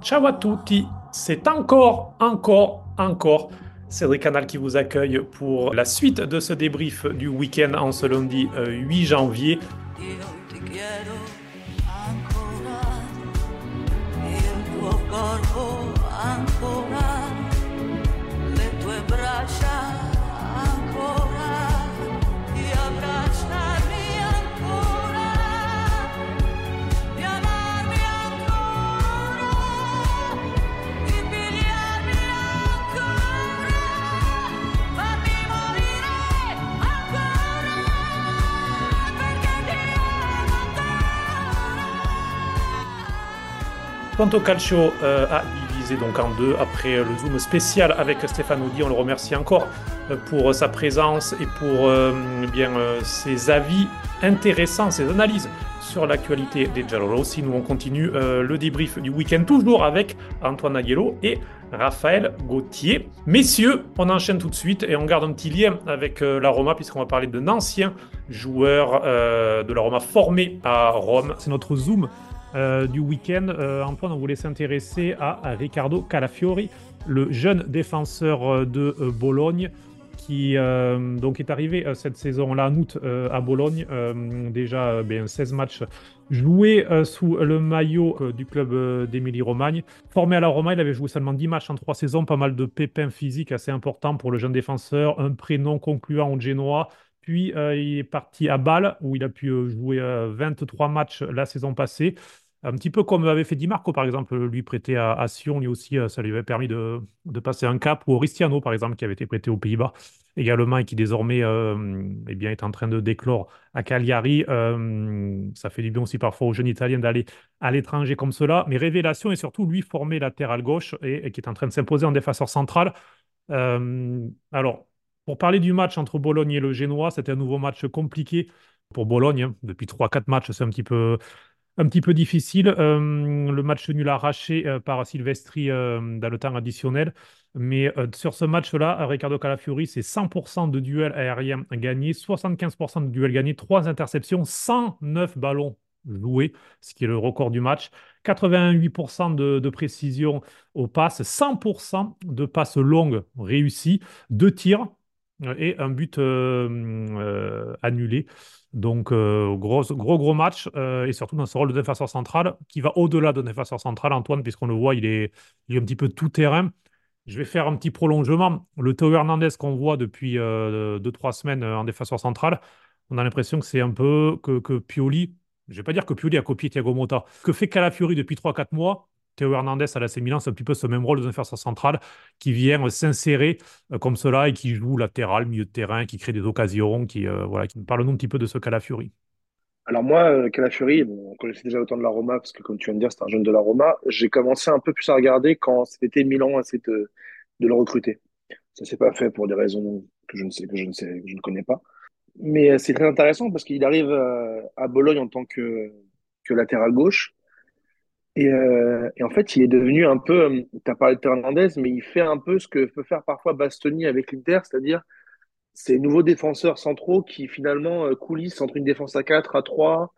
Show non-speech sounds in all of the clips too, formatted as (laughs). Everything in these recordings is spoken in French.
Ciao à tutti, c'est encore, encore, encore Cédric Canal qui vous accueille pour la suite de ce débrief du week-end en ce lundi euh, 8 janvier. Io ti chiedo ancora il tuo corpo ancora, le tue braccia Quanto Calcio euh, a divisé donc en deux après le zoom spécial avec Stéphane Audi. On le remercie encore euh, pour sa présence et pour euh, bien euh, ses avis intéressants, ses analyses sur l'actualité des Giallorossi. Nous on continue euh, le débrief du week-end toujours avec Antoine Aguello et Raphaël Gauthier. Messieurs, on enchaîne tout de suite et on garde un petit lien avec euh, la Roma puisqu'on va parler d'un ancien joueur euh, de la Roma formé à Rome. C'est notre zoom euh, du week-end. Euh, Antoine, on voulait s'intéresser à, à Riccardo Calafiori, le jeune défenseur euh, de euh, Bologne qui donc est arrivé cette saison-là en août à Bologne. Déjà euh, ben, 16 matchs joués sous le maillot du club d'Émilie-Romagne. Formé à la Roma, il avait joué seulement 10 matchs en 3 saisons, pas mal de pépins physiques assez importants pour le jeune défenseur, un prénom concluant au Genoa. Puis il est parti à Bâle où il a pu jouer euh, 23 matchs la saison passée. Un petit peu comme avait fait Di Marco, par exemple, lui prêté à, Sion, lui aussi, euh, ça lui avait permis de, passer un cap. Ou Oristiano, par exemple, qui avait été prêté aux Pays-Bas également et qui désormais euh, eh bien, est en train de déclore à Cagliari. Euh, ça fait du bien aussi parfois aux jeunes Italiens d'aller à l'étranger comme cela. Mais révélation et surtout lui formé latéral gauche et, qui est en train de s'imposer en défenseur central. Alors, pour parler du match entre Bologne et le Génois, c'était un nouveau match compliqué pour Bologne. hein. Depuis 3-4 matchs, c'est un petit peu, un petit peu difficile. Euh, le match nul arraché euh, par Silvestri euh, dans le temps additionnel. Mais sur ce match-là, Riccardo Calafiori, c'est 100% de duels aériens gagnés, 75% de duels gagnés, 3 interceptions, 109 ballons joués, ce qui est le record du match. 88% de, de précision aux passes, 100% de passes longues réussies, 2 tirs et un but annulé. Donc, euh, gros, gros, gros match, euh, et surtout dans ce rôle de défenseur central qui va au-delà de défenseur central, Antoine, puisqu'on le voit, il est, un petit peu tout-terrain. Je vais faire un petit prolongement. Le Théo Hernandez qu'on voit depuis 2-3 semaines euh, en défenseur central, on a l'impression que c'est un peu que, que Pioli, je ne vais pas dire que Pioli a copié Thiago Motta, que fait Calafiori depuis 3-4 mois? Théo Hernandez à l'AC Milan, c'est un petit peu ce même rôle de défenseur central qui vient euh, s'insérer euh, comme cela et qui joue latéral, milieu de terrain, qui crée des occasions, qui, euh, voilà, qui parle-nous un petit peu de ce Calafiori. Alors moi, euh, Calafiori, bon, on connaissait déjà autant de la Roma, parce que comme tu viens de dire, c'est un jeune de la Roma. J'ai commencé un peu plus à regarder quand c'était Milan essayé de, de le recruter. Ça s'est pas fait pour des raisons que je ne sais, que je ne sais, que je ne connais pas. Mais euh, c'est très intéressant parce qu'il arrive euh, à Bologne en tant que, que latéral gauche. Et, euh, et en fait, il est devenu un peu, tu as parlé de Hernandez, mais il fait un peu ce que peut faire parfois Bastoni avec l'Inter, c'est-à-dire ces nouveaux défenseurs centraux qui finalement euh, coulissent entre une défense à 4, à 3,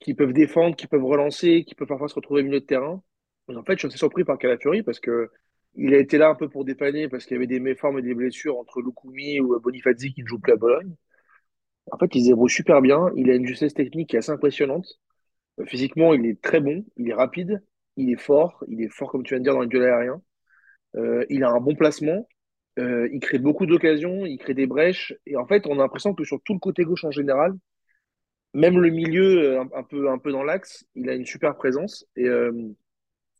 qui peuvent défendre, qui peuvent relancer, qui peuvent parfois se retrouver au milieu de terrain. En fait, je suis assez surpris par Calafiori parce que il a été là un peu pour dépanner parce qu'il y avait des méformes et des blessures entre Lukumi ou Bonifazi qui ne joue plus à Bologne. En fait, il se débrouille super bien. Il a une justesse technique qui est assez impressionnante. Physiquement, il est très bon, il est rapide, il est fort, il est fort comme tu viens de dire dans le duel aérien. Euh, il a un bon placement, euh, il crée beaucoup d'occasions, il crée des brèches. Et en fait, on a l'impression que sur tout le côté gauche en général, même le milieu, euh, un, peu, un peu dans l'axe, il a une super présence. Et,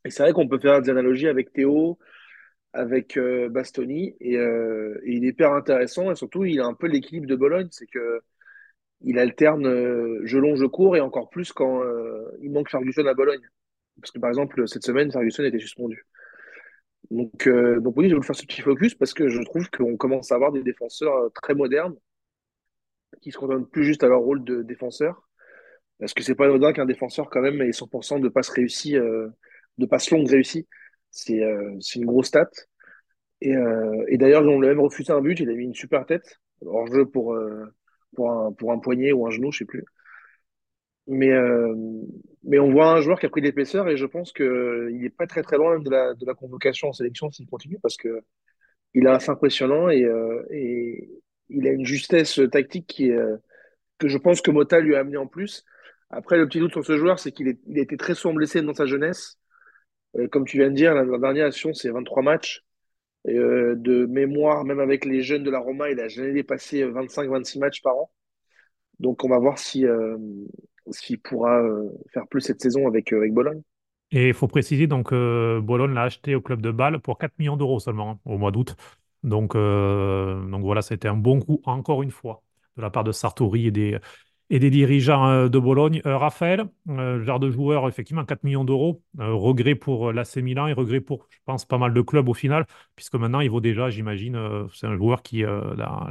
c'est vrai qu'on peut faire des analogies avec Théo, avec Bastoni. Et, et il est hyper intéressant. Et surtout, il a un peu l'équilibre de Bologne. C'est que il alterne euh, je long, je cours. Et encore plus quand euh, il manque Ferguson à Bologne. Parce que par exemple, cette semaine, Ferguson était suspendu. Donc, euh, donc oui, je vais vous faire ce petit focus parce que je trouve qu'on commence à avoir des défenseurs euh, très modernes qui se contentent plus juste à leur rôle de défenseur. Parce que c'est pas anodin qu'un défenseur quand même ait 100% de passes réussies, de passes longues réussies. C'est une grosse stat. Et, d'ailleurs, on lui a même refusé un but, il a mis une super tête, hors jeu pour, pour un, un poignet ou un genou, je sais plus. Mais, euh, mais on voit un joueur qui a pris de l'épaisseur et je pense qu'il n'est pas très très loin de la, convocation en sélection s'il continue parce que il est assez impressionnant et, euh, et il a une justesse tactique euh, que je pense que Mota lui a amené en plus. Après, le petit doute sur ce joueur, c'est qu'il a été très souvent blessé dans sa jeunesse. Comme tu viens de dire, la, la dernière action, c'est 23 matchs. Euh, de mémoire, même avec les jeunes de la Roma, il a jamais dépassé 25-26 matchs par an. Donc, on va voir si, euh, s'il pourra euh, faire plus cette saison avec, euh, Bologne. Et il faut préciser donc euh, Bologne l'a acheté au club de Bâle pour 4 millions d'euros seulement hein, au mois d'août. Donc, euh, donc voilà, c'était un bon coup encore une fois de la part de Sartori et des, et des dirigeants euh, de Bologne. Euh, Raphaël, euh, genre de joueur, effectivement, 4 millions d'euros. Regret pour l'AC Milan et regret pour, je pense, pas mal de clubs au final, puisque maintenant il vaut déjà, j'imagine, c'est un joueur qui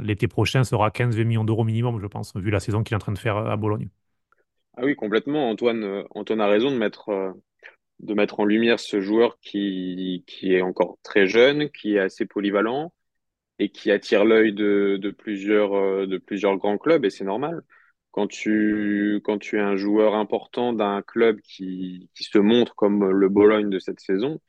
l'été prochain sera 15-20 millions d'euros minimum, je pense, vu la saison qu'il est en train de faire à Bologne. Ah oui, complètement. Antoine, Antoine a raison de mettre, de mettre en lumière ce joueur qui, qui est encore très jeune, qui est assez polyvalent et qui attire l'œil de, de plusieurs, de plusieurs grands clubs, et c'est normal. Quand tu, quand tu es un joueur important d'un club qui, qui se montre comme le Bologne de cette saison,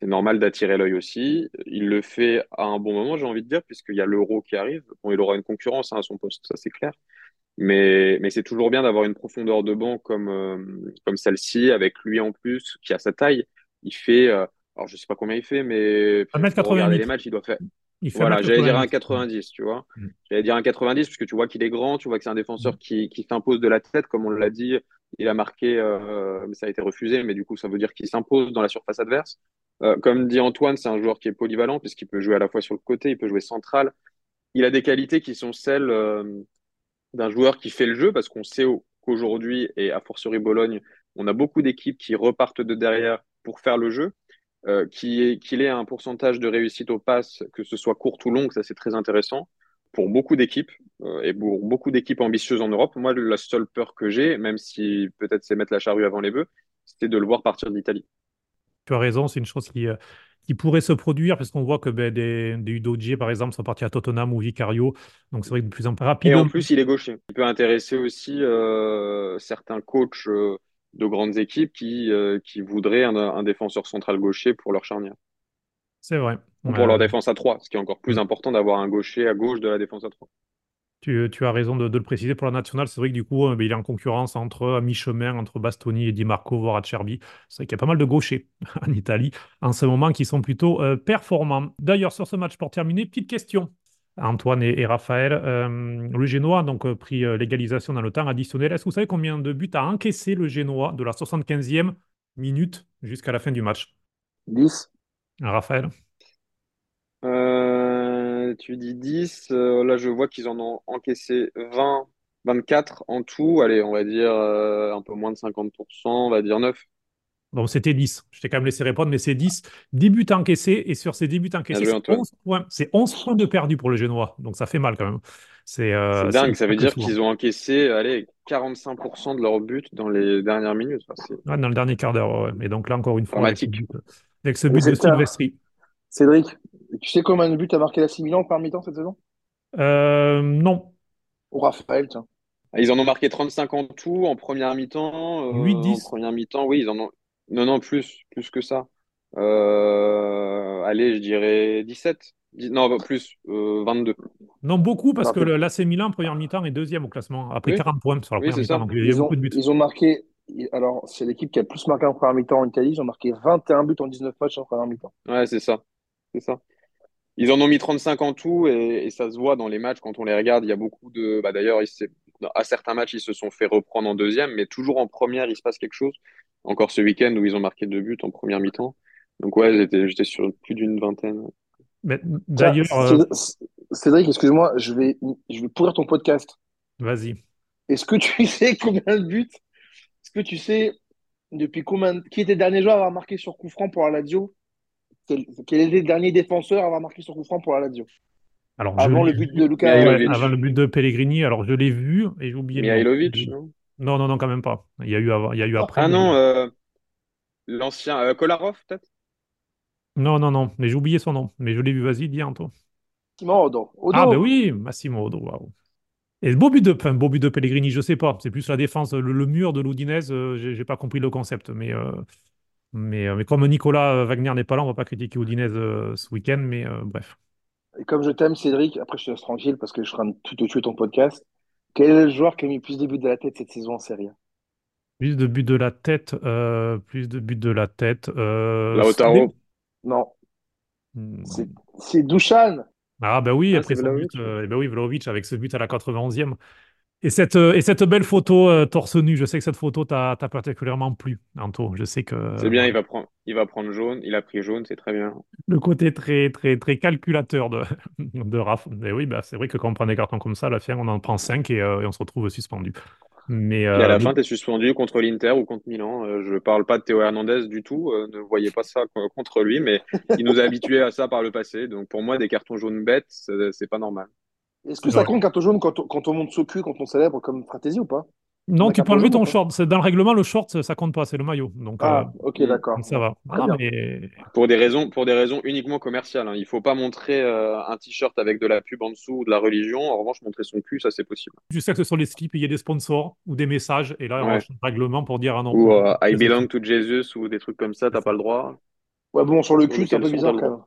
c'est normal d'attirer l'œil aussi. Il le fait à un bon moment, j'ai envie de dire, puisqu'il y a l'Euro qui arrive. Bon, il aura une concurrence hein, à son poste, ça c'est clair. Mais, mais c'est toujours bien d'avoir une profondeur de banc comme, euh, comme celle-ci, avec lui en plus, qui a sa taille. Il fait, euh, alors je sais pas combien il fait, mais pour regarder les 1m88. matchs, il doit faire, Il fait voilà, j'allais dire un 1m90. 90, tu vois. Mm. J'allais dire un 90 puisque tu vois qu'il est grand, tu vois que c'est un défenseur qui, qui s'impose de la tête, comme on l'a dit. Il a marqué, euh, mais ça a été refusé, mais du coup, ça veut dire qu'il s'impose dans la surface adverse. Euh, comme dit Antoine, c'est un joueur qui est polyvalent puisqu'il peut jouer à la fois sur le côté, il peut jouer central. Il a des qualités qui sont celles euh, d'un joueur qui fait le jeu parce qu'on sait au- qu'aujourd'hui, et a fortiori Bologne, on a beaucoup d'équipes qui repartent de derrière pour faire le jeu euh, qu'il ait un pourcentage de réussite au pass, que ce soit court ou long, ça c'est très intéressant pour beaucoup d'équipes euh, et pour beaucoup d'équipes ambitieuses en Europe. Moi, la seule peur que j'ai, même si peut-être c'est mettre la charrue avant les bœufs, c'était de le voir partir d'Italie. Tu as raison, c'est une chose qui, euh, qui pourrait se produire parce qu'on voit que ben, des, des Udogie, par exemple, sont partis à Tottenham ou Vicario. Donc c'est vrai que de plus en plus Et en rapidement. plus, il est gaucher. Il peut intéresser aussi euh, certains coachs de grandes équipes qui, euh, qui voudraient un, un défenseur central gaucher pour leur charnière. C'est vrai. Ou pour Euh, leur défense à 3, ce qui est encore plus mm. important d'avoir un gaucher à gauche de la défense à 3. tu, tu as raison de, de le préciser pour la nationale. C'est vrai que du coup, euh, ben, il est en concurrence entre à mi-chemin entre Bastoni et Di Marco, voire Acerbi. C'est vrai qu'il y a pas mal de gauchers (laughs) en Italie en ce moment qui sont plutôt euh, performants. D'ailleurs, sur ce match, pour terminer, petite question. Antoine et, et Raphaël, euh, le Génois a donc euh, pris euh, l'égalisation dans le temps additionnel. Est-ce que vous savez combien de buts a encaissé le Génois de la 75e minute jusqu'à la fin du match? 10. Raphaël? Euh, tu dis 10, euh, là je vois qu'ils en ont encaissé 20, 24 en tout. Allez, on va dire euh, un peu moins de 50%, on va dire 9. Donc c'était 10. Je t'ai quand même laissé répondre, mais c'est 10. 10 buts encaissés, et sur ces 10 buts encaissés, c'est Antoine. 11 points. C'est 11 points de perdu pour le Génois. Donc ça fait mal quand même. C'est euh, dingue, ça veut dire qu'ils ont encaissé, allez, 45% de leurs buts dans les dernières minutes. Enfin, c'est Ouais, dans le dernier quart d'heure. ouais. Et donc là, encore une fois, avec ce but, avec ce Mais but de. Silvestri. Cédric, tu sais combien de buts a marqué la Milan par mi-temps cette saison? Euh, non, Ou Raphaël, tiens. Ah, Ils en ont marqué 35 en tout en première mi-temps. euh, en 8-10. première mi-temps, oui, ils en ont. Non, non, plus, plus que ça. Euh, allez, je dirais 17. Dix- Non, plus, euh, 22. Non, beaucoup, parce que l'AC Milan, première mi-temps, est deuxième au classement, après Oui, 40 points sur la oui, première mi-temps. Donc il y a Ils beaucoup ont, de buts. ils ont marqué. Alors, c'est l'équipe qui a le plus marqué en première mi-temps en Italie. Ils ont marqué 21 buts en 19 matchs en première mi-temps. Ouais, c'est ça. C'est ça. Ils en ont mis 35 en tout et, et ça se voit dans les matchs quand on les regarde. Il y a beaucoup de. Bah, d'ailleurs, à certains matchs, ils se sont fait reprendre en deuxième, mais toujours en première, il se passe quelque chose. Encore ce week-end où ils ont marqué deux buts en première mi-temps. Donc, ouais, j'étais, j'étais sur plus d'une vingtaine. Mais Tiens, d'ailleurs, euh, Céd- Cédric, excuse-moi, je vais, je vais pourrir ton podcast. vas-y. Est-ce que tu (laughs) sais combien de buts? Est-ce que tu sais depuis combien de- qui était le dernier joueur à avoir marqué sur coup franc pour la Lazio? Quel, quel était le dernier défenseur à avoir marqué sur coup franc pour la Lazio? Alors, Avant le but de Luca. Ouais, avant le but de Pellegrini. Alors, je l'ai vu et j'ai oublié. Mihailovic, non? Non, non, non, quand même pas. Il y a eu, avant, il y a eu après. Ah mais- non, euh, l'ancien euh, Kolarov, peut-être? Non, non, non, mais j'ai oublié son nom. Mais je l'ai vu, vas-y, dis, Anto. Massimo Odo. Ah, Odo. ben oui, Massimo Odo, waouh. Et beau but de, enfin, beau but de Pellegrini, je sais pas. C'est plus la défense, le, le mur de l'Udinese, euh, j'ai j'ai pas compris le concept. Mais, euh, mais, euh, mais comme Nicolas Wagner n'est pas là, on va pas critiquer euh, ce week-end. Mais euh, bref. Et comme je t'aime, Cédric, après je te laisse tranquille parce que je suis en train de tout te tuer ton podcast. Quel est le joueur qui a mis plus de buts de la tête cette saison en Serie A? Plus de buts de la tête, euh, plus de buts de la tête. Euh, Lautaro, Non, c'est Hmm. c'est Dusan. Ah ben oui, Ah, après son but, Vlahovic. euh, eh ben oui, Vlahovic avec ce but à la 91e. Et cette, euh, et cette belle photo euh, torse nu, je sais que cette photo t'a particulièrement plu, Anto. Je sais que c'est bien, il va prendre, il va prendre jaune. Il a pris jaune, c'est très bien. le côté très, très, très calculateur de, de Raph. Mais oui, bah, c'est vrai que quand on prend des cartons comme ça, à la fin, on en prend 5 et, euh, et on se retrouve suspendu. Mais, Et à la fin, tu es suspendu contre l'Inter ou contre Milan. Euh, je parle pas de Théo Hernandez du tout. euh, ne voyez pas ça co- contre lui, mais il nous a habitués à ça par le passé. Donc pour moi, des cartons jaunes bêtes, c'est pas normal. Est-ce que ça compte jaune quand on, quand on monte au cul, quand on célèbre comme Fratesi ou pas? On non, a tu peux enlever ton short. C'est dans le règlement, le short, ça compte pas, c'est le maillot. Donc, euh, Ah, ok, Mm. d'accord. ça va. Ah mais Pour des raisons, pour des raisons uniquement commerciales. hein. Il faut pas montrer euh, un t-shirt avec de la pub en dessous ou de la religion. En revanche, montrer son cul, ça c'est possible. je sais que sur les slips, il y a des sponsors ou des messages. Et là, on Ouais. le règlement pour dire, ah non, Ou euh, I belong to Jesus ou des trucs comme ça, t'as pas le droit. Ouais, bon, sur le cul, c'est un peu bizarre quand même.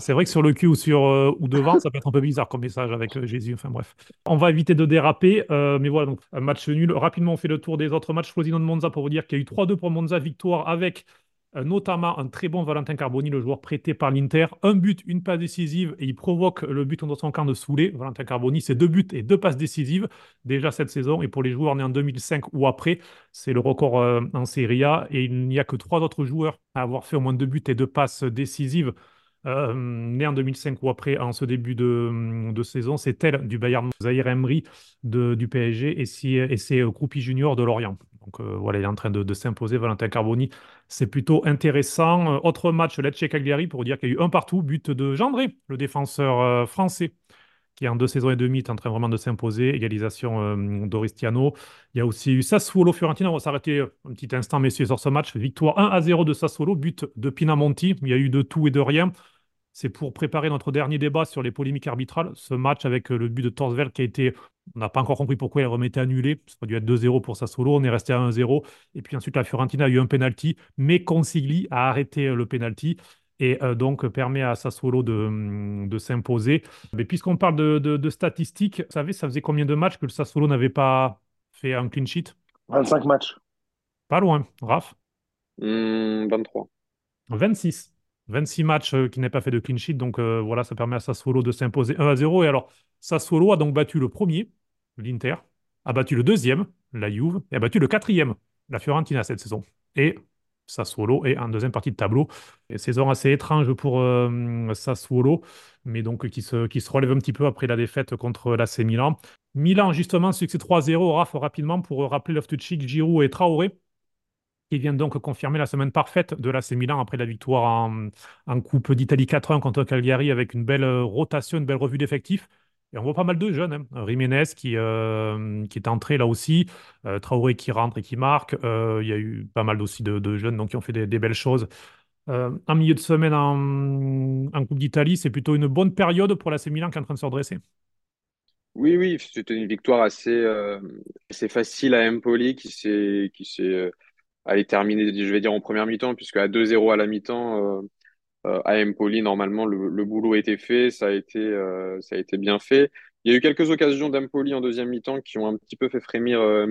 C'est vrai que sur le cul euh, ou devant, ça peut être un peu bizarre comme message avec euh, Jésus. Enfin bref, on va éviter de déraper. euh, mais voilà, donc un match nul. Rapidement, on fait le tour des autres matchs. Frosinone Monza pour vous dire qu'il y a eu 3-2 pour Monza, victoire avec notamment un très bon Valentin Carboni, le joueur prêté par l'Inter. Un but, une passe décisive et il provoque le but dans son camp de Soulé. Valentin Carboni, c'est deux buts et deux passes décisives déjà cette saison. Et pour les joueurs nés en 2005 ou après, c'est le record en Serie A. Et il n'y a que trois autres joueurs à avoir fait au moins deux buts et deux passes décisives euh, né en 2005 ou après, en ce début de, saison, c'est elle du Bayern, Zahir Emery de- du PSG et, si- et c'est euh, Kroupi Junior de Lorient. Donc euh, voilà, il est en train de, s'imposer, Valentin Carboni. C'est plutôt intéressant. Euh, autre match, Lecce-Cagliari, pour dire qu'il y a eu un partout, but de Gendré, le défenseur euh, français, qui en deux saisons et demie est en train vraiment de s'imposer. Égalisation euh, d'Oristiano. Il y a aussi eu Sassuolo-Fiorentina. On va s'arrêter un petit instant, messieurs, sur ce match. Victoire 1 à 0 de Sassuolo, but de Pinamonti. Il y a eu de tout et de rien. C'est pour préparer notre dernier débat sur les polémiques arbitrales. Ce match avec euh, le but de Torsveld qui a été, on n'a pas encore compris pourquoi il remettait annulé. Ça aurait dû être 2-0 pour Sassuolo. On est resté à 1-0. Et puis ensuite, la Fiorentina a eu un penalty, mais Consigli a arrêté euh, le penalty et euh, donc permet à Sassuolo de, hum, de s'imposer. Mais puisqu'on parle de, de- de statistiques, vous savez, ça faisait combien de matchs que le Sassuolo n'avait pas fait un clean sheet? 25 matchs. Pas loin, Raph? Hmm, 23. 26. 26 matchs euh, qui n'aient pas fait de clean sheet. Donc euh, voilà, ça permet à Sassuolo de s'imposer 1 à 0. Et alors, Sassuolo a donc battu le premier, l'Inter, a battu le deuxième, la Juve, et a battu le quatrième, la Fiorentina cette saison. Et Sassuolo est en deuxième partie de tableau. Saison assez étrange pour euh, Sassuolo, mais donc qui se, relève un petit peu après la défaite contre l'AC Milan. Milan, justement, succès 3-0, Raph, rapidement, pour rappeler Loftus-Cheek, Giroud et Traoré qui vient donc confirmer la semaine parfaite de l'AC Milan après la victoire en, Coupe d'Italie 4-1 contre Cagliari avec une belle euh, rotation, une belle revue d'effectifs. Et on voit pas mal de jeunes. Hein. Jiménez qui, euh, qui est entré là aussi, euh, Traoré qui rentre et qui marque. Euh, il y a eu pas mal aussi de, jeunes donc, qui ont fait des, belles choses. En milieu de semaine en, Coupe d'Italie, c'est plutôt une bonne période pour l'AC Milan qui est en train de se redresser. Oui, oui, c'était une victoire assez, assez facile à Empoli qui s'est, euh, allé terminer, je vais dire, en première mi-temps, puisque à 2-0 à la mi-temps, euh, euh, à Empoli, normalement, le, boulot était fait, ça a été, euh, ça a été bien fait. Il y a eu quelques occasions d'Empoli en deuxième mi-temps qui ont un petit peu fait frémir euh,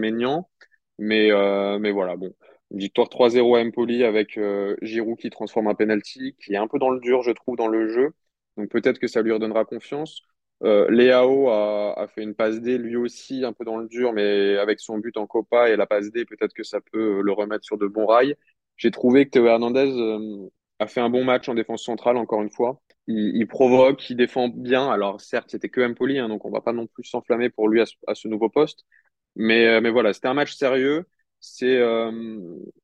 mais, euh, voilà, bon. Victoire 3-0 à Empoli avec euh, Giroud qui transforme un penalty, qui est un peu dans le dur, je trouve, dans le jeu. Donc peut-être que ça lui redonnera confiance. Euh, Leao a, a fait une passe D, lui aussi, un peu dans le dur, mais avec son but en Copa et la passe D, peut-être que ça peut le remettre sur de bons rails. J'ai trouvé que Théo Hernandez euh, a fait un bon match en défense centrale, encore une fois. Il, il provoque, il défend bien. Alors certes, c'était que Empoli, hein, donc on va pas non plus s'enflammer pour lui à ce, à ce nouveau poste. Mais, euh, mais voilà, c'était un match sérieux. C'est euh,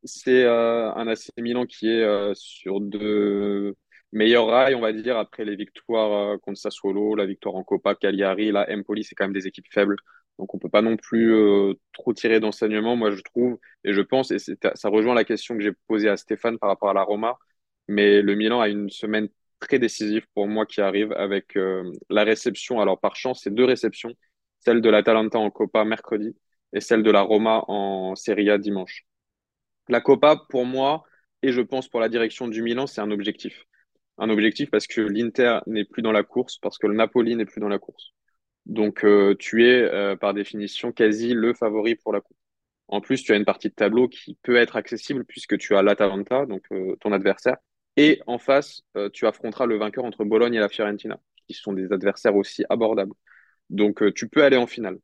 c'est euh, un AC Milan qui est euh, sur de meilleurs rails, on va dire, après les victoires euh, contre Sassuolo, la victoire en Copa, Cagliari. Là, Empoli, c'est quand même des équipes faibles. Donc on peut pas non plus euh, trop tirer d'enseignement, moi je trouve, et je pense, et ça rejoint la question que j'ai posée à Stéphane par rapport à la Roma, mais le Milan a une semaine très décisive pour moi qui arrive avec euh, la réception. Alors par chance, c'est deux réceptions. celle de l'Atalanta en Coppa mercredi et celle de la Roma en Serie A dimanche. La Coppa, pour moi, et je pense pour la direction du Milan, c'est un objectif. Un objectif parce que l'Inter n'est plus dans la course, parce que le Napoli n'est plus dans la course. Donc, euh, tu es, euh, par définition, quasi le favori pour la Coupe. En plus, tu as une partie de tableau qui peut être accessible puisque tu as l'Atalanta, donc euh, ton adversaire. Et en face, tu affronteras le vainqueur entre Bologne et la Fiorentina, qui sont des adversaires aussi abordables. Donc, tu peux aller en finale.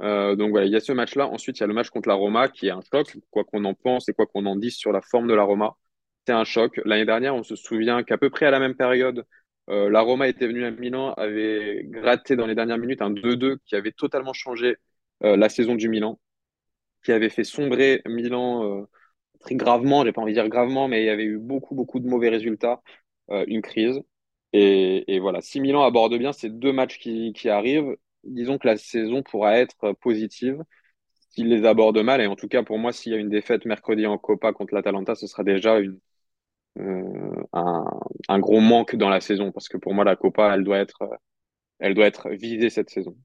donc voilà, il y a ce match-là. Ensuite, il y a le match contre la Roma qui est un choc, quoi qu'on en pense et quoi qu'on en dise sur la forme de la Roma. C'est un choc. L'année dernière, on se souvient qu'à peu près à la même période, euh, la Roma était venue à Milan, avait gratté dans les dernières minutes un 2-2 qui avait totalement changé euh, la saison du Milan, qui avait fait sombrer Milan euh, très gravement, j'ai pas envie de dire gravement, mais il y avait eu beaucoup, beaucoup de mauvais résultats, une crise. Et, voilà, si Milan aborde bien ces deux matchs qui, qui arrivent, disons que la saison pourra être positive. S'il les aborde mal, et en tout cas pour moi, s'il y a une défaite mercredi en Copa contre l'Atalanta, ce sera déjà une euh, un, un, gros manque dans la saison parce que pour moi la Copa elle doit être elle doit être visée cette saison.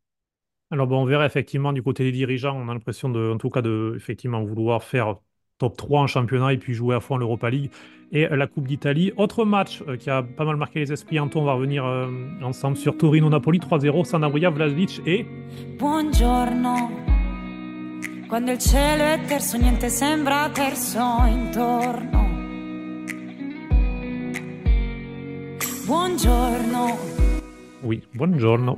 Alors bon, on verra effectivement du côté des dirigeants, on a l'impression de en tout cas de effectivement vouloir faire top 3 en championnat et puis jouer à fond l'Europa League et la Coupe d'Italie. Autre match euh, qui a pas mal marqué les esprits, Anton, on va revenir euh, ensemble sur Torino-Napoli 3-0, Sanabria, Vlasic et... Buongiorno, quando il cielo è terzo niente sembra terzo intorno. Buongiorno. Oui, buongiorno.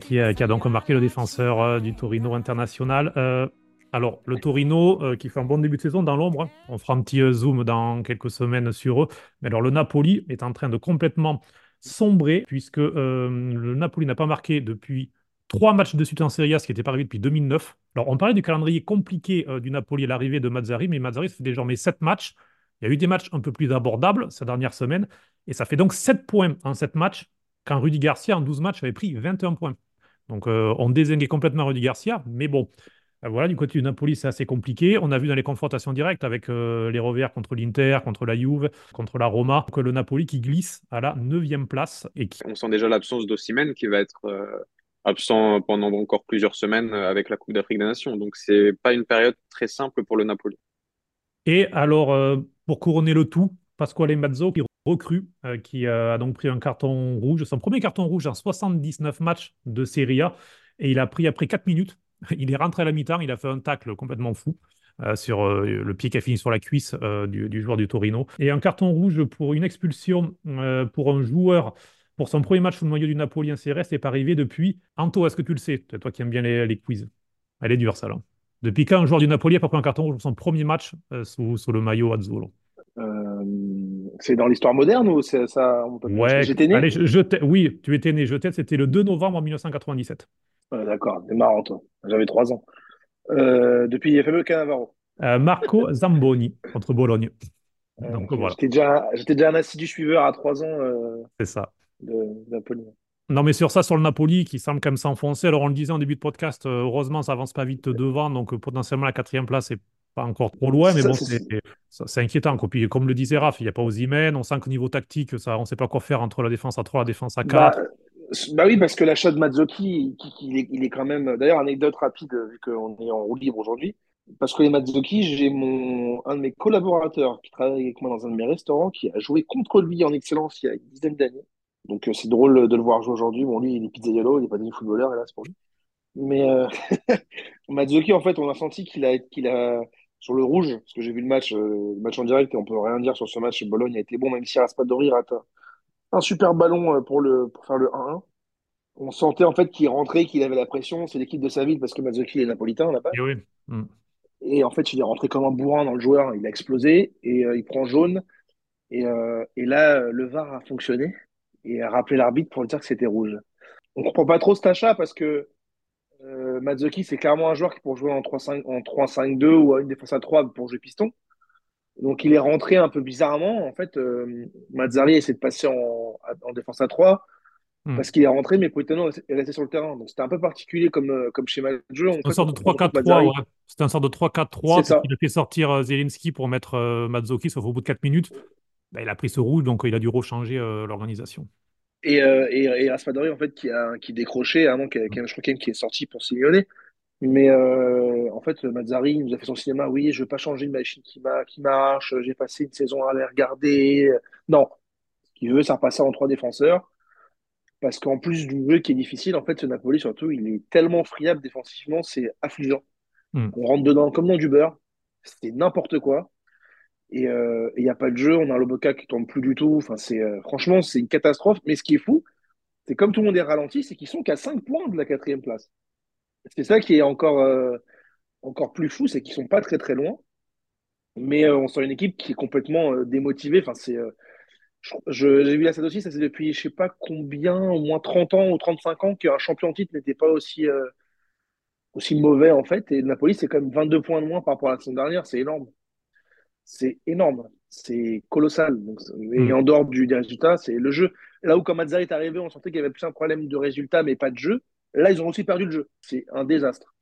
Qui a, qui a donc marqué le défenseur euh, du Torino international. Euh, alors, le Torino euh, qui fait un bon début de saison dans l'ombre. Hein. On fera un petit euh, zoom dans quelques semaines sur eux. Mais alors, le Napoli est en train de complètement sombrer puisque euh, le Napoli n'a pas marqué depuis trois matchs de suite en Serie A, ce qui n'était pas arrivé depuis 2009. Alors, on parlait du calendrier compliqué du Napoli à l'arrivée de Mazzari, mais Mazzari, ça fait désormais sept matchs. Il y a eu des matchs un peu plus abordables ces dernières semaines. Et ça fait donc 7 points en 7 matchs, quand Rudy Garcia, en 12 matchs, avait pris 21 points. Donc euh, on désinguait complètement Rudy Garcia, mais bon, euh, voilà, du côté du Napoli, c'est assez compliqué. On a vu dans les confrontations directes avec euh, les revers contre l'Inter, contre la Juve, contre la Roma, que le Napoli qui glisse à la 9 place. Et qui... On sent déjà l'absence d'Ossimène qui va être absent pendant encore plusieurs semaines avec la Coupe d'Afrique des Nations. Donc c'est pas une période très simple pour le Napoli. Et alors, pour couronner le tout, Pasquale Mazzo qui recrue, euh, qui euh, a donc pris un carton rouge, son premier carton rouge en 79 matchs de Serie A, et il a pris après 4 minutes. (laughs) Il est rentré à la mi-temps, il a fait un tacle complètement fou. Euh, sur le pied qui a fini sur la cuisse du, joueur du Torino. Et un carton rouge pour une expulsion pour un joueur pour son premier match sous le maillot du Napoli en CRS n'est arrivé depuis. Anto, est-ce que tu le sais? Toi qui aimes bien les, les quiz. Elle est dure, ça, là. Depuis quand un joueur du Napoli a pas pris un carton rouge pour son premier match sous, sous, le maillot Azzurro euh, c'est dans l'histoire moderne ou c'est ça Ouais, j'étais né allez, je, Oui, tu étais né. Je t'aide, c'était le 2 novembre 1997. D'accord, c'est marrant, toi. J'avais 3 ans. Euh, depuis le fameux Cannavaro. Euh, Marco (laughs) Zamboni contre Bologne. Voilà. J'étais déjà, déjà, un assidu suiveur à 3 ans. c'est ça. De, Napoli. Non, mais sur ça, sur le Napoli, qui semble quand même s'enfoncer. Alors, on le disait en début de podcast, heureusement, ça avance pas vite devant. Donc, potentiellement, la quatrième place est encore trop loin, mais bon, c'est inquiétant. comme le disait Raph, il n'y a pas aux Imen. On sent qu'au niveau tactique, ça, on ne sait pas quoi faire entre la défense à 3 et la défense à 4. Bah, bah, oui, parce que l'achat de Mazzoki, il, est, il, est, quand même. D'ailleurs, anecdote rapide, vu qu'on est en roue libre aujourd'hui. Parce que les Mazzoki, j'ai mon, un de mes collaborateurs qui travaille avec moi dans un de mes restaurants qui a joué contre lui en excellence il y a une dizaine d'années. Donc euh, c'est drôle de le voir jouer aujourd'hui. Bon, lui, il est pizzaiolo, il n'est pas devenu footballeur, hélas pour lui. Mais euh, (laughs) en fait, on a senti qu'il a, qu'il a, sur le rouge, parce que j'ai vu le match, euh, le match en direct et on peut rien dire sur ce match. Bologne a été bon, même si Raspadori rate un, super ballon euh, pour, le, pour faire le 1-1. On sentait en fait qu'il rentrait, qu'il avait la pression. C'est l'équipe de sa ville parce que Mazzucchi est napolitain, là-bas. Et, oui. Mm. et en fait, il est rentré comme un bourrin dans le joueur. Il a explosé et euh, il prend jaune. Et, et là, le VAR a fonctionné et a rappelé l'arbitre pour lui dire que c'était rouge. On comprend pas trop cet achat parce que euh, Mazzucchi, c'est clairement un joueur qui pour jouer en 3-5-2 ou à une défense à 3 pour jouer piston. Donc il est rentré un peu bizarrement. En fait, euh, Mazzari essaie de passer en, défense à 3 hmm. parce qu'il est rentré, mais Poitano est resté sur le terrain. Donc c'était un peu particulier comme, euh, comme schéma de jeu. C'est un sort de 3-4-3. C'était un sort de 3-4-3. Il a fait sortir euh, Zelinski pour mettre euh, Mazzucchi, sauf au bout de 4 minutes. Bah, il a pris ce rouge, donc il a dû rechanger l'organisation. Et, euh, et, et Raspadori, en fait, qui a qui décroché, hein, qui, qui- je crois qu'il est sorti pour Simeone. Mais euh, en fait, Mazzari il nous a fait son cinéma. Oui, je veux pas changer une machine qui, ma- qui marche. J'ai passé une saison à la regarder. Non, ce qu'il veut, c'est repasser en trois défenseurs. Parce qu'en plus du jeu qui est difficile, en fait, ce Napoli, surtout, il est tellement friable défensivement, c'est affligeant. Hmm. On rentre dedans comme dans du beurre. C'est n'importe quoi. Et euh, il n'y a pas de jeu. On a un Lobotka qui tombe plus du tout. Enfin, c'est euh, franchement, c'est une catastrophe. Mais ce qui est fou, c'est comme tout le monde est ralenti, c'est qu'ils sont qu'à 5 points de la quatrième place. C'est ça qui est encore, euh, encore plus fou, c'est qu'ils sont pas très très loin. Mais euh, on sent une équipe qui est complètement euh, démotivée. Enfin, c'est, euh, j'ai vu la aussi, ça c'est depuis je sais pas combien, au moins 30 ans ou 35 ans qu'un champion titre n'était pas aussi, euh, aussi mauvais en fait. Et Napoli, c'est quand même 22 points de moins par rapport à la saison dernière. C'est énorme. C'est énorme. C'est colossal. Donc, et Hmm. en dehors du, des résultats, c'est le jeu. Là où quand Mazzari est arrivé, on sentait qu'il y avait plus un problème de résultat, mais pas de jeu. Là, ils ont aussi perdu le jeu. C'est un désastre.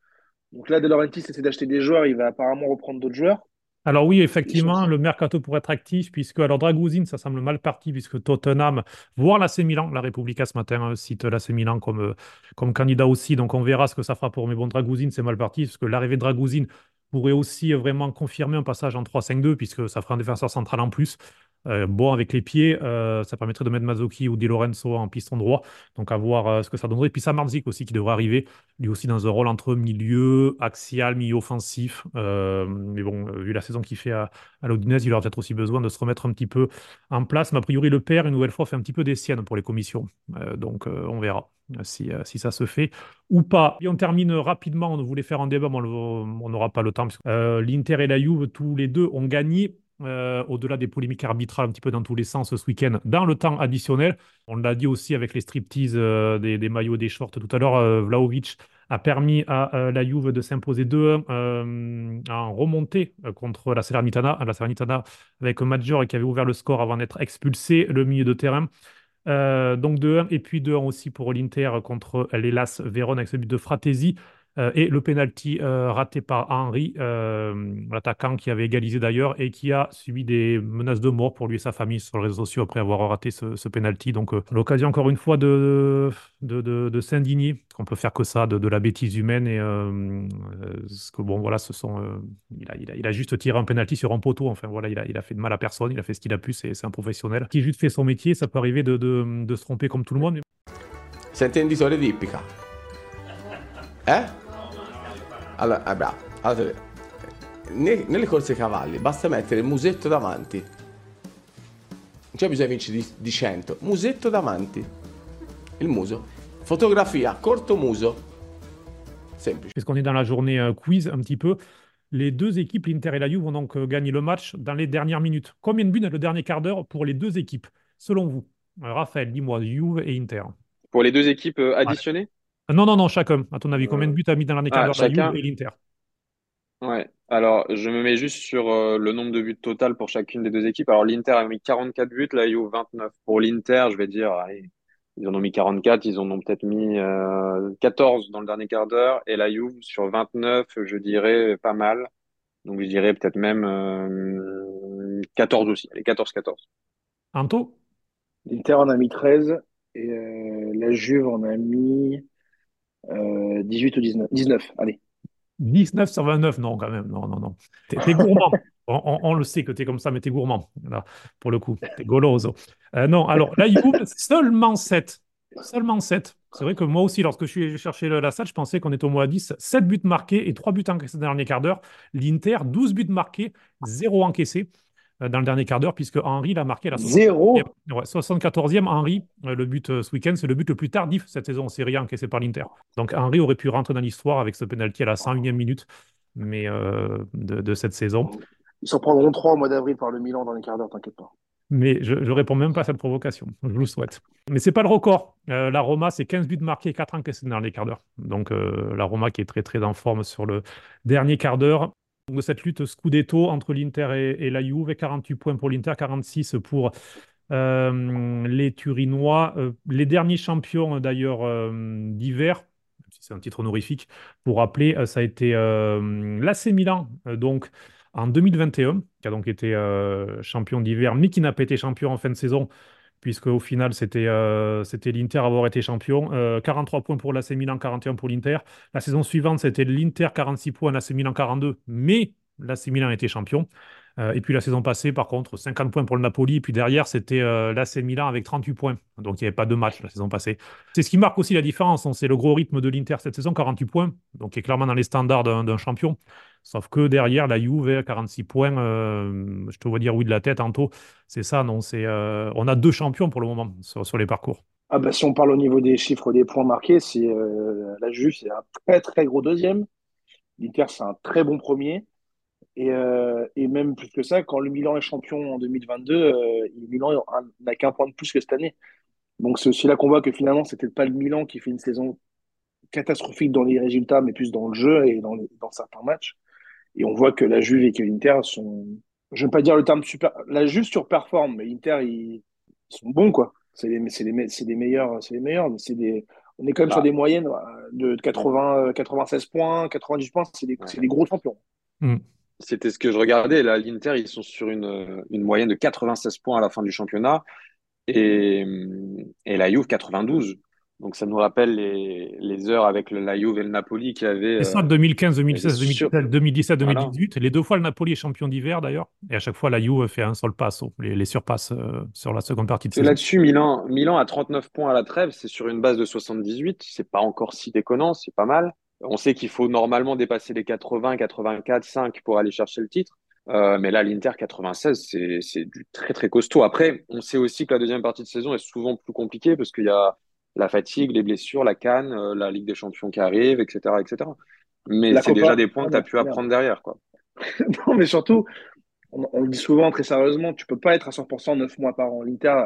Donc là, De Laurentiis essaie d'acheter des joueurs. Il va apparemment reprendre d'autres joueurs. Alors oui, effectivement, le mercato pourrait être actif, puisque alors Dragousine, ça semble mal parti, puisque Tottenham, voire l'AC Milan, la Repubblica ce matin euh, cite l'AC Milan comme, euh, comme candidat aussi, donc on verra ce que ça fera pour. Mais bon, Dragousine, c'est mal parti, parce que l'arrivée de Dragousine pourrait aussi euh, vraiment confirmer un passage en 3-5-2, puisque ça fera un défenseur central en plus. Euh, bon, avec les pieds, euh, ça permettrait de mettre Mazzocchi ou Di Lorenzo en piston droit, donc à voir ce que ça donnerait. Puis Samardzic aussi, qui devrait arriver, lui aussi dans un rôle entre milieu, axial, milieu offensif. Mais bon, vu la saison qu'il fait à, à il aura peut-être aussi besoin de se remettre un petit peu en place. Mais a priori, le père, une nouvelle fois, fait un petit peu des siennes pour les commissions. Donc, on verra si, euh, si ça se fait ou pas. Et on termine rapidement. On voulait faire un débat, mais on n'aura pas le temps. parce que, euh, L'Inter et la Juve, tous les deux, ont gagné. euh, au-delà des polémiques arbitrales un petit peu dans tous les sens ce week-end, dans le temps additionnel. On l'a dit aussi avec les striptease euh, des, maillots, des shorts tout à l'heure. euh, Vlahovic a permis à euh, la Juve de s'imposer 2-1 euh, en remontée euh, contre la Salernitana. La Salernitana avec Maggiore qui avait ouvert le score avant d'être expulsé, le milieu de terrain. Euh, donc 2-1 et puis 2-1 aussi pour l'Inter contre l'Hellas Vérone avec ce but de Fratesi. Euh, et le penalty euh, raté par Henry, euh, l'attaquant qui avait égalisé d'ailleurs et qui a subi des menaces de mort pour lui et sa famille sur les réseaux sociaux après avoir raté ce, ce penalty. Donc l'occasion encore une fois de, de, de, de s'indigner, qu'on peut faire que ça, de, la bêtise humaine. Et ce que bon voilà, ce sont, il, a, il, a, juste tiré un penalty sur un poteau. Enfin voilà, il a, il a fait de mal à personne, il a fait ce qu'il a pu, c'est un professionnel. Qui juste fait son métier, ça peut arriver de, de, se tromper comme tout le monde. Senti intenditore d'ippica? Eh? Allora, ah, bravo. Allora, ne- nelle corse ai cavalli basta mettere il musetto davanti. Non c'è bisogno di vincere di, di 100. Musetto davanti. Il muso. Fotografia, corto muso. Semplice. Puisqu'on est dans la journée euh, quiz un petit peu, les deux équipes, l'Inter et la Juve, ont donc euh, gagné le match dans les dernières minutes. Combien de buts dans le dernier quart d'heure pour les deux équipes, selon vous? Euh, Raphaël, dis-moi, Juve et Inter. Pour les deux équipes euh, additionnées? Euh, Non, non, non, chacun. À ton avis, combien de buts a mis dans le dernier quart Ah, d'heure la et l'Inter? Ouais. Alors, je me mets juste sur euh, le nombre de buts total pour chacune des deux équipes. Alors, l'Inter a mis 44 buts, la Juve 29. Pour l'Inter, je vais dire, allez, ils en ont mis 44, ils en ont peut-être mis euh, 14 dans le dernier quart d'heure. Et la Juve, sur 29, je dirais pas mal. Donc, je dirais peut-être même euh, 14 aussi. Allez, 14-14. Anto? L'Inter en a mis 13 et euh, la Juve en a mis euh, 18 ou 19. 19, allez. 19 sur 29, non, quand même. Non, non, non. T'es t'es gourmand. (laughs) On, on- on le sait que t'es comme ça, mais t'es gourmand. Là, pour le coup, t'es goloso. Euh, non, alors, la Juve, seulement 7. Seulement 7. C'est vrai que moi aussi, lorsque je suis cherché la salle, je pensais qu'on était au moins 10. 7 buts marqués et 3 buts encaissés dans le dernier quart d'heure. L'Inter, 12 buts marqués, 0 encaissés euh, dans le dernier quart d'heure, puisque Henry l'a marqué à la 74e. Zéro. Ouais, 74e, Henry, euh, le but euh, ce week-end, c'est le but le plus tardif cette saison en Serie A encaissé par l'Inter. Donc Henry aurait pu rentrer dans l'histoire avec ce penalty à la 101e minute mais, euh, de, de cette saison. Ils s'en prendront 3 au mois d'avril par le Milan dans les quarts d'heure, t'inquiète pas. Mais je ne réponds même pas à cette provocation. Je vous le souhaite. Mais c'est pas le record. Euh, la Roma, c'est 15 buts marqués et 4 encaissés dans les quarts d'heure. Donc euh, la Roma qui est très très en forme sur le dernier quart d'heure cette lutte Scudetto entre l'Inter et, la Juve. 48 points pour l'Inter, 46 pour euh, les Turinois. Euh, les derniers champions d'ailleurs euh, d'hiver, c'est un titre honorifique, pour rappeler, ça a été l'AC Milan, donc en 2021, qui a donc été champion d'hiver, mais qui n'a pas été champion en fin de saison, puisque au final, c'était euh, l'Inter avoir été champion. Euh, 43 points pour l'AC Milan, 41 pour l'Inter. La saison suivante, c'était l'Inter 46 points, l'AC Milan 42, mais l'AC Milan était champion. Euh, et puis la saison passée, par contre, 50 points pour le Napoli. Et puis derrière, c'était euh, l'AC Milan avec 38 points. Donc il n'y avait pas de match la saison passée. C'est ce qui marque aussi la différence. hein. C'est le gros rythme de l'Inter cette saison, 48 points. Donc qui est clairement dans les standards d'un champion. Sauf que derrière, la Juve, 46 points. euh, je te vois dire oui de la tête, Anto. C'est ça, non c'est, euh, On a deux champions pour le moment sur, les parcours. Ah bah, si on parle au niveau des chiffres des points marqués, c'est euh, la Juve, c'est un très très gros deuxième. L'Inter, c'est un très bon premier. Et, et même plus que ça, quand le Milan est champion en 2022, euh, le Milan n'a qu'un point de plus que cette année. Donc c'est aussi là qu'on voit que finalement, c'était pas le Milan qui fait une saison catastrophique dans les résultats, mais plus dans le jeu et dans, dans certains matchs. Et on voit que la Juve et que l'Inter sont, je ne vais pas dire le terme super, la Juve surperforme, mais l'Inter, ils, ils sont bons, quoi. C'est les, c'est les, me- c'est les meilleurs, c'est les meilleurs, mais c'est des, on est quand même sur Bah, des moyennes euh, de 80, euh, 96 points, 90 points, c'est des, c'est des gros champions. Mm. C'était ce que je regardais. Là, l'Inter, ils sont sur une, une moyenne de 96 points à la fin du championnat et, et la Juve 92. Donc ça nous rappelle les, les heures avec le, la Juve et le Napoli qui avaient Et ça, euh, 2015, des 2016, sur... 2017, 2017, Voilà. 2018. Les deux fois, le Napoli est champion d'hiver d'ailleurs. Et à chaque fois, la Juve fait un seul passo. Les, les surpasse euh, sur la seconde partie de Et saison. là-dessus, Milan, Milan a 39 points à la trêve. C'est sur une base de 78. C'est pas encore si déconnant, c'est pas mal. On sait qu'il faut normalement dépasser les 80, 84, 5 pour aller chercher le titre. Euh, mais là, l'Inter 96, c'est, c'est du très très costaud. Après, on sait aussi que la deuxième partie de saison est souvent plus compliquée parce qu'il y a la fatigue, les blessures, la canne, euh, la Ligue des Champions qui arrive, etc., etc. Mais c'est déjà des points que tu as pu apprendre derrière, quoi. (laughs) Non, mais surtout, on, on le dit souvent très sérieusement, tu peux pas être à 100% 9 mois par an. L'Inter,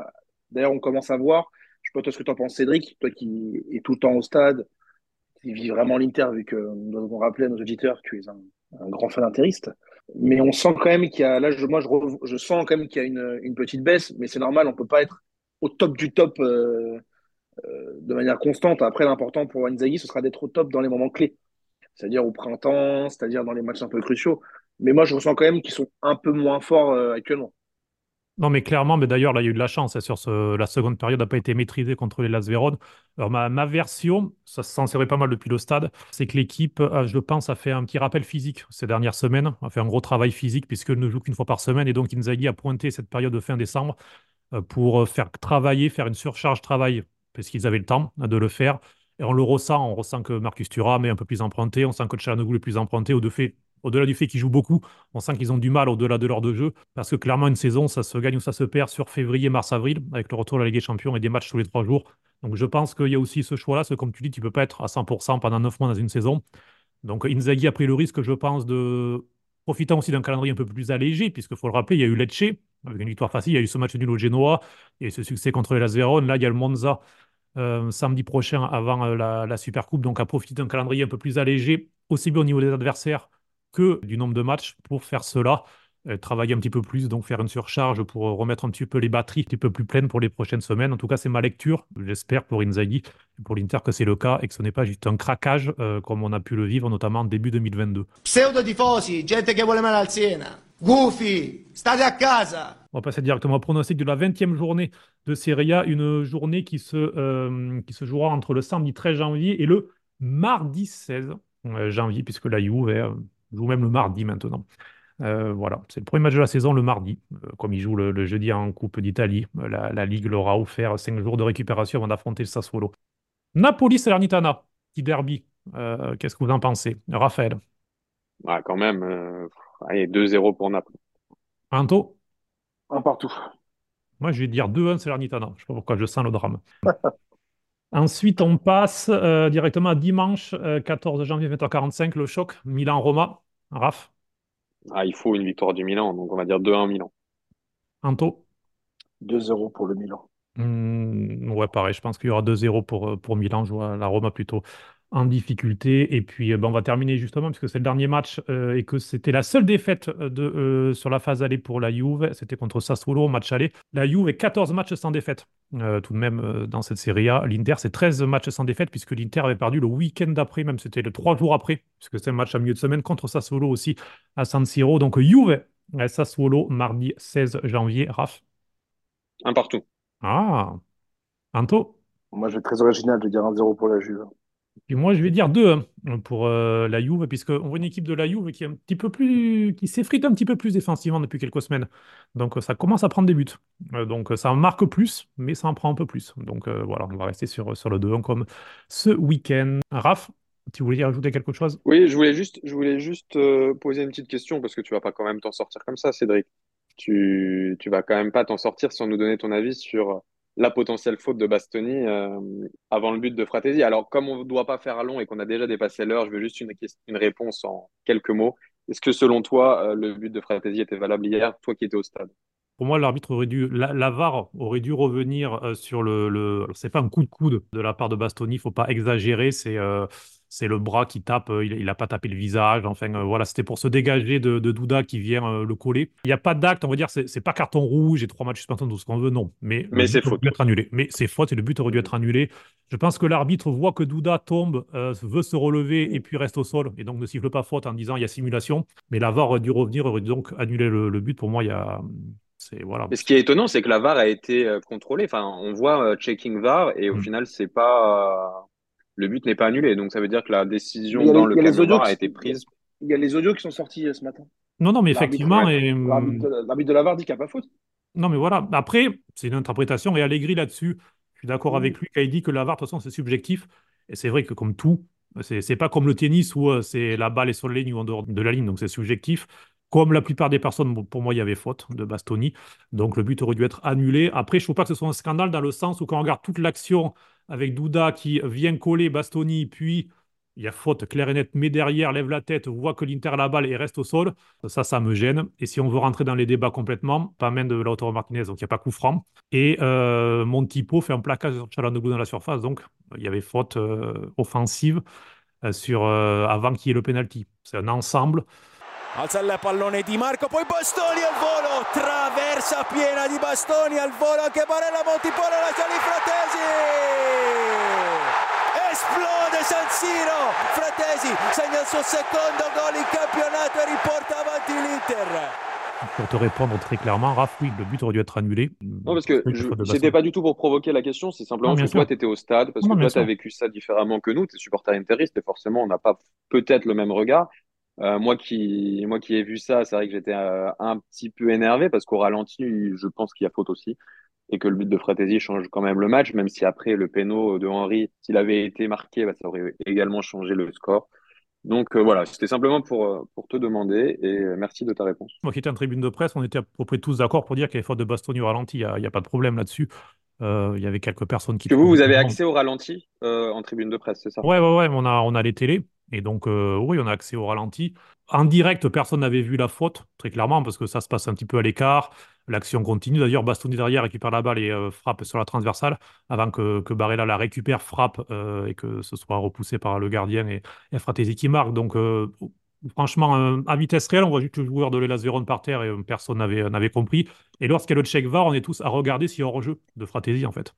d'ailleurs, on commence à voir, je sais pas toi ce que tu en penses, Cédric, toi qui es tout le temps au stade, qui vis vraiment l'Inter, vu que nous devons rappeler à nos auditeurs que tu es un, un grand fan interiste. Mais on sent quand même qu'il y a, là, je, moi, je, sens quand même qu'il y a une, une petite baisse, mais c'est normal, on peut pas être au top du top euh, de manière constante. Après, l'important pour Inzaghi, ce sera d'être au top dans les moments clés, c'est-à-dire au printemps, c'est-à-dire dans les matchs un peu cruciaux. Mais moi, je ressens quand même qu'ils sont un peu moins forts euh, actuellement. Non, mais clairement, mais d'ailleurs, là, il y a eu de la chance. hein, la seconde période n'a pas été maîtrisée contre les Las Vérone. Alors, ma, version, ça s'en serait pas mal depuis le stade, c'est que l'équipe, euh, je pense, a fait un petit rappel physique ces dernières semaines, a fait un gros travail physique, puisqu'elle ne joue qu'une fois par semaine. Et donc, Inzaghi a pointé cette période de fin décembre euh, pour euh, faire travailler, faire une surcharge travail, parce qu'ils avaient le temps de le faire. Et on le ressent, on ressent que Marcus Thuram est un peu plus emprunté, on sent que Çalhanoğlu est plus emprunté, au-delà du fait qu'ils jouent beaucoup, on sent qu'ils ont du mal au-delà de l'heure de jeu, parce que clairement, une saison, ça se gagne ou ça se perd sur février, mars, avril, avec le retour de la Ligue des Champions et des matchs tous les trois jours. Donc je pense qu'il y a aussi ce choix-là, que comme tu dis, tu peux pas être à 100% pendant 9 mois dans une saison. Donc Inzaghi a pris le risque, je pense, de profitant aussi d'un calendrier un peu plus allégé, puisqu'il faut le rappeler, il y a eu Lecce, avec une victoire facile, il y a eu ce match nul au Genoa, et ce succès contre les Vérone. Là, il y a le Monza euh, samedi prochain avant euh, la, la Super Coupe, donc à profiter d'un calendrier un peu plus allégé, aussi bien au niveau des adversaires que du nombre de matchs pour faire cela, travailler un petit peu plus, donc faire une surcharge pour euh, remettre un petit peu les batteries un petit peu plus pleines pour les prochaines semaines. En tout cas, c'est ma lecture. J'espère pour Inzaghi pour l'Inter que c'est le cas et que ce n'est pas juste un craquage euh, comme on a pu le vivre, notamment en début 2022. Pseudo tifosi, gente che vuole male al Siena. Gufi, state a casa. On va passer directement au pronostic de la 20e journée de Serie A, une journée qui se, euh, qui se jouera entre le samedi 13 janvier et le mardi 16 euh, janvier, puisque la Juve euh, joue même le mardi maintenant. Euh, voilà, c'est le premier match de la saison le mardi, euh, comme il joue le, le jeudi en Coupe d'Italie. Euh, La, la Ligue leur a offert 5 jours de récupération avant d'affronter le Sassuolo. Napoli-Salernitana, petit derby. Euh, Qu'est-ce que vous en pensez? Raphaël, Ouais, quand même, euh, allez, 2-0 pour Naples. Anto? Un partout. Moi, je vais dire 2-1 Salernitana. Je ne sais pas pourquoi je sens le drame. (laughs) Ensuite, on passe euh, directement à dimanche, euh, 14 janvier 20h45, le choc Milan-Roma. Raph, Ah, il faut une victoire du Milan, donc on va dire 2-1 Milan. Anto. 2-0 pour le Milan. Hmm, ouais, pareil, je pense qu'il y aura 2-0 pour, euh, pour Milan. Je vois la Roma plutôt en difficulté. Et puis, euh, ben, on va terminer justement, puisque c'est le dernier match euh, et que c'était la seule défaite euh, de, euh, sur la phase aller pour la Juve. C'était contre Sassuolo au match aller. La Juve est 14 matchs sans défaite, euh, tout de même, euh, dans cette Serie A. L'Inter, c'est 13 matchs sans défaite, puisque l'Inter avait perdu le week-end d'après, même c'était le 3 jours après, puisque c'est un match à milieu de semaine contre Sassuolo aussi à San Siro. Donc, Juve, Sassuolo, mardi 16 janvier. Raph? Un partout. Ah, Anto? Moi, je vais être très original, je vais dire 1-0 pour la Juve. Et moi, je vais dire 2 hein, pour euh, la Juve, puisqu'on voit une équipe de la Juve qui est un petit peu plus, qui s'effrite un petit peu plus défensivement depuis quelques semaines. Donc, euh, ça commence à prendre des buts. Euh, donc, ça en marque plus, mais ça en prend un peu plus. Donc, voilà, on va rester sur, sur le 2-1 comme ce week-end. Raph, tu voulais y rajouter quelque chose? Oui, je voulais juste, je voulais juste poser une petite question parce que tu vas pas quand même t'en sortir comme ça, Cédric. Tu, tu vas quand même pas t'en sortir sans nous donner ton avis sur la potentielle faute de Bastoni euh, avant le but de Fratesi. Alors, comme on ne doit pas faire à long et qu'on a déjà dépassé l'heure, je veux juste une, réponse en quelques mots. Est-ce que selon toi, euh, le but de Fratesi était valable hier, toi qui étais au stade? Pour moi, l'arbitre aurait dû, la, VAR aurait dû revenir euh, sur le, le... C'est pas un coup de coude de la part de Bastoni, il faut pas exagérer, c'est c'est le bras qui tape, euh, il, il a pas tapé le visage, enfin euh, voilà, c'était pour se dégager de, de Douda qui vient euh, le coller. Il n'y a pas d'acte, on va dire, c'est pas carton rouge et trois matchs suspendus, tout ce qu'on veut, non, mais Mais c'est faute. dû être annulé. Mais c'est faute et le but aurait dû être annulé. Je pense que l'arbitre voit que Douda tombe, euh, veut se relever et puis reste au sol, et donc ne siffle pas faute en disant il y a simulation, mais la VAR aurait dû revenir, aurait dû donc annuler le, le but. Pour moi, il y a. C'est voilà. Et ce qui est étonnant, c'est que la VAR a été contrôlée. Enfin, on voit euh, checking VAR et au Mm. final, c'est pas le but n'est pas annulé. Donc ça veut dire que la décision les, dans le les camion audios VAR a été prise. il y a les audios qui sont sortis euh, ce matin. Non, non, mais effectivement, ouais, et, l'arbitre hum, de, l'arbitre de la VAR dit qu'il n'y a pas faute. non, mais voilà. Après, c'est une interprétation et Allegri là-dessus, je suis d'accord avec Mm. lui quand il dit que la VAR, de toute façon, c'est subjectif. Et c'est vrai que comme tout, c'est pas comme le tennis où euh, c'est la balle est sur la ligne ou en dehors de la ligne, donc c'est subjectif. Comme la plupart des personnes, pour moi, il y avait faute de Bastoni. Donc le but aurait dû être annulé. Après, je ne trouve pas que ce soit un scandale dans le sens où quand on regarde toute l'action avec Douda qui vient coller Bastoni, puis il y a faute claire et nette, mais derrière, lève la tête, voit que l'Inter a la balle et reste au sol. Ça, ça me gêne. Et si on veut rentrer dans les débats complètement, pas main de Lautaro Martinez, donc il n'y a pas coup franc. Et euh, mon typo fait un plaquage sur Çalhanoğlu dans la surface, donc il y avait faute euh, offensive euh, sur, euh, avant qu'il y ait le penalty. C'est un ensemble. Alza il pallone di Marco, poi Bastoni al volo, traversa piena di Bastoni al volo, anche Barella Montipolo, la di Fratesi! Esplode San Siro, Fratesi segna il suo secondo gol in campionato e riporta avanti l'Inter. Pour te répondre très clairement, Raph, oui, le but aurait dû être annulé. Non, parce que c'était pas du tout pour provoquer la question, c'est Non, simplement parce que toi, tu étais au stade, parce Non, que toi, tu as vécu ça différemment que nous, tu es supporter interiste et forcément, on n'a pas peut-être le même regard. Euh, moi qui, moi qui ai vu ça, c'est vrai que j'étais euh, un petit peu énervé parce qu'au ralenti, je pense qu'il y a faute aussi et que le but de Fratesi change quand même le match, même si après le péno de Henry, s'il avait été marqué, bah, ça aurait également changé le score. Donc euh, voilà, c'était simplement pour, pour te demander et merci de ta réponse. Moi qui étais en tribune de presse, on était à peu près tous d'accord pour dire qu'il y avait faute de Bastoni au ralenti. Il n'y a, pas de problème là-dessus. Euh, il y avait quelques personnes qui Que vous, vous avez accès au ralenti euh, en tribune de presse, c'est ça? Ouais, ouais, ouais, on a, on a les télés. Et donc, euh, oui, on a accès au ralenti. En direct, personne n'avait vu la faute, très clairement, parce que ça se passe un petit peu à l'écart. L'action continue. D'ailleurs, Bastoni derrière récupère la balle et euh, frappe sur la transversale avant que, que Barella la récupère, frappe euh, et que ce soit repoussé par le gardien et, et Fratesi qui marque. Donc, franchement, à vitesse réelle, on voit juste le joueur de l'Hellas Vérone par terre et personne n'avait compris. Et lorsqu'il y a le check VAR, on est tous à regarder s'il y a hors-jeu de Fratesi, en fait.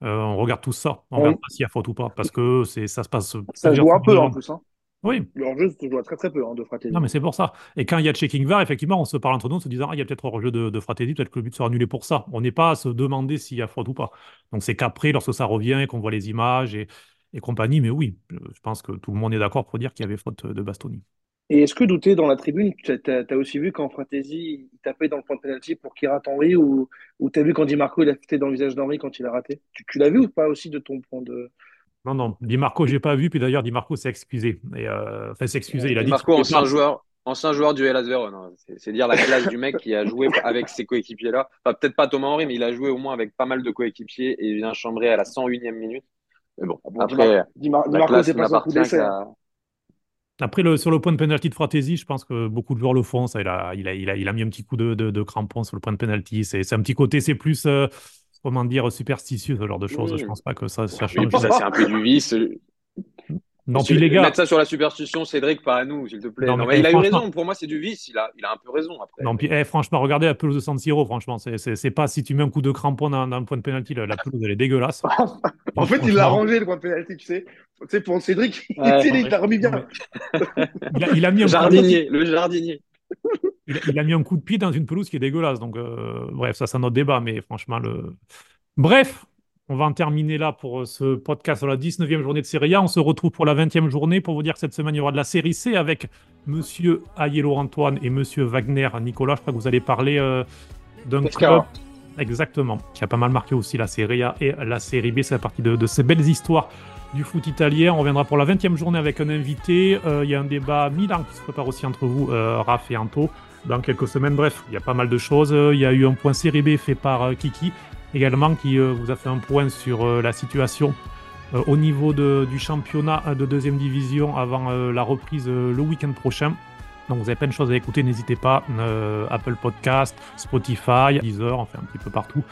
On regarde tout ça. On Oui. regarde pas s'il y a faute ou pas, parce que c'est, ça se passe Ça se joue un peu en plus. Hein. Oui, Le hors-jeu se joue très très peu hein, de Fratesi. non, mais c'est pour ça. Et quand il y a checking VAR, effectivement, on se parle entre nous en se disant, ah, il y a peut-être hors-jeu de, de Fratesi, peut-être que le but sera annulé pour ça. On n'est pas à se demander s'il y a faute ou pas. Donc c'est qu'après, lorsque ça revient, qu'on voit les images et, et compagnie, mais oui, je je pense que tout le monde est d'accord pour dire qu'il y avait faute de Bastoni. Et est-ce que Douté, dans la tribune, tu as, aussi vu quand Fratesi il tapait dans le point de pénalty pour qu'il rate Henry ou, ou tu as vu quand Di Marco il a fait dans le visage d'Henry quand il a raté? Tu, tu l'as vu ou pas aussi de ton point de. Non, non, Di Marco, j'ai pas vu, puis d'ailleurs, Di Marco s'est excusé. Et, euh, enfin, s'est excusé, il a Di dit Marco, ancien pas. joueur, ancien joueur du Hellas Vérone. hein. C'est dire la classe du mec qui a joué avec ses coéquipiers là. Enfin, peut-être pas Thomas Henry, mais il a joué au moins avec pas mal de coéquipiers et il vient chambrer à la 101e minute. Mais bon, après, Di Mar- Di Marco c'est pas son coup d'essai. Après, le, sur le point de pénalty de Fratesi, je pense que beaucoup de joueurs le font. Ça, il a, il a, il a, il a mis un petit coup de, de, de crampon sur le point de pénalty. C'est c'est un petit côté, c'est plus, euh, comment dire, superstitieux, ce genre de choses. Je pense pas que ça, ça change. puis ça, c'est un peu du vice. Non, puis les gars, Mettre ça sur la superstition, Cédric, pas à nous, s'il te plaît. non, Non, mais mais il eh, a eu raison. Pour moi, c'est du vice. Il a, il a un peu raison après. non, puis, eh, franchement, regardez la pelouse de San Siro, franchement, c'est pas si tu mets un coup de crampon dans, dans le point de pénalty, la, la pelouse, elle est dégueulasse. (laughs) En fait, il l'a rangé le point de pénalty, tu sais. Tu sais, pour Cédric, (laughs) Ouais. il l'a remis bien. mais il a, il a mis Le un coup de, jardinier, le jardinier. Il a, il a mis un coup de pied dans une pelouse qui est dégueulasse. Donc, euh, bref, ça, c'est un autre débat, mais franchement, le, Bref, on va en terminer là pour euh, ce podcast sur la 19e journée de Serie A. On se retrouve pour la 20e journée pour vous dire que cette semaine, il y aura de la série C avec Monsieur Ayello Antoine et Monsieur Wagner Nicolas. Je crois que vous allez parler euh, d'un club. Exactement, qui a pas mal marqué aussi la Serie A et la Série B. C'est la partie de, de, ces belles histoires du foot italien. On reviendra pour la 20e journée avec un invité. Euh, il y a un débat Milan qui se prépare aussi entre vous, euh, Raph et Anto, dans quelques semaines. Bref, il y a pas mal de choses. Il y a eu un point Série B fait par euh, Kiki également qui euh, vous a fait un point sur euh, la situation euh, au niveau du championnat de deuxième division avant la reprise le week-end prochain. Donc vous avez plein de choses à écouter, n'hésitez pas. Apple Podcast, Spotify, Deezer, enfin un petit peu partout.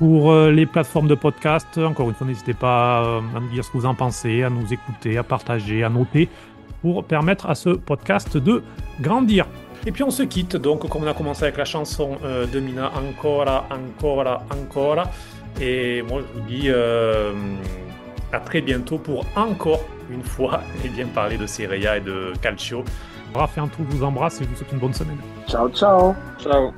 Pour les plateformes de podcast, encore une fois, n'hésitez pas à nous dire ce que vous en pensez, à nous écouter, à partager, à noter, pour permettre à ce podcast de grandir. Et puis on se quitte, donc comme on a commencé avec la chanson euh, de Mina, Ancora, Ancora, Ancora. Et moi je vous dis euh, à très bientôt pour encore une fois (laughs) et bien parler de Serie A et de Calcio. Raph et tout, je vous embrasse et je vous souhaite une bonne semaine. Ciao, ciao. Ciao.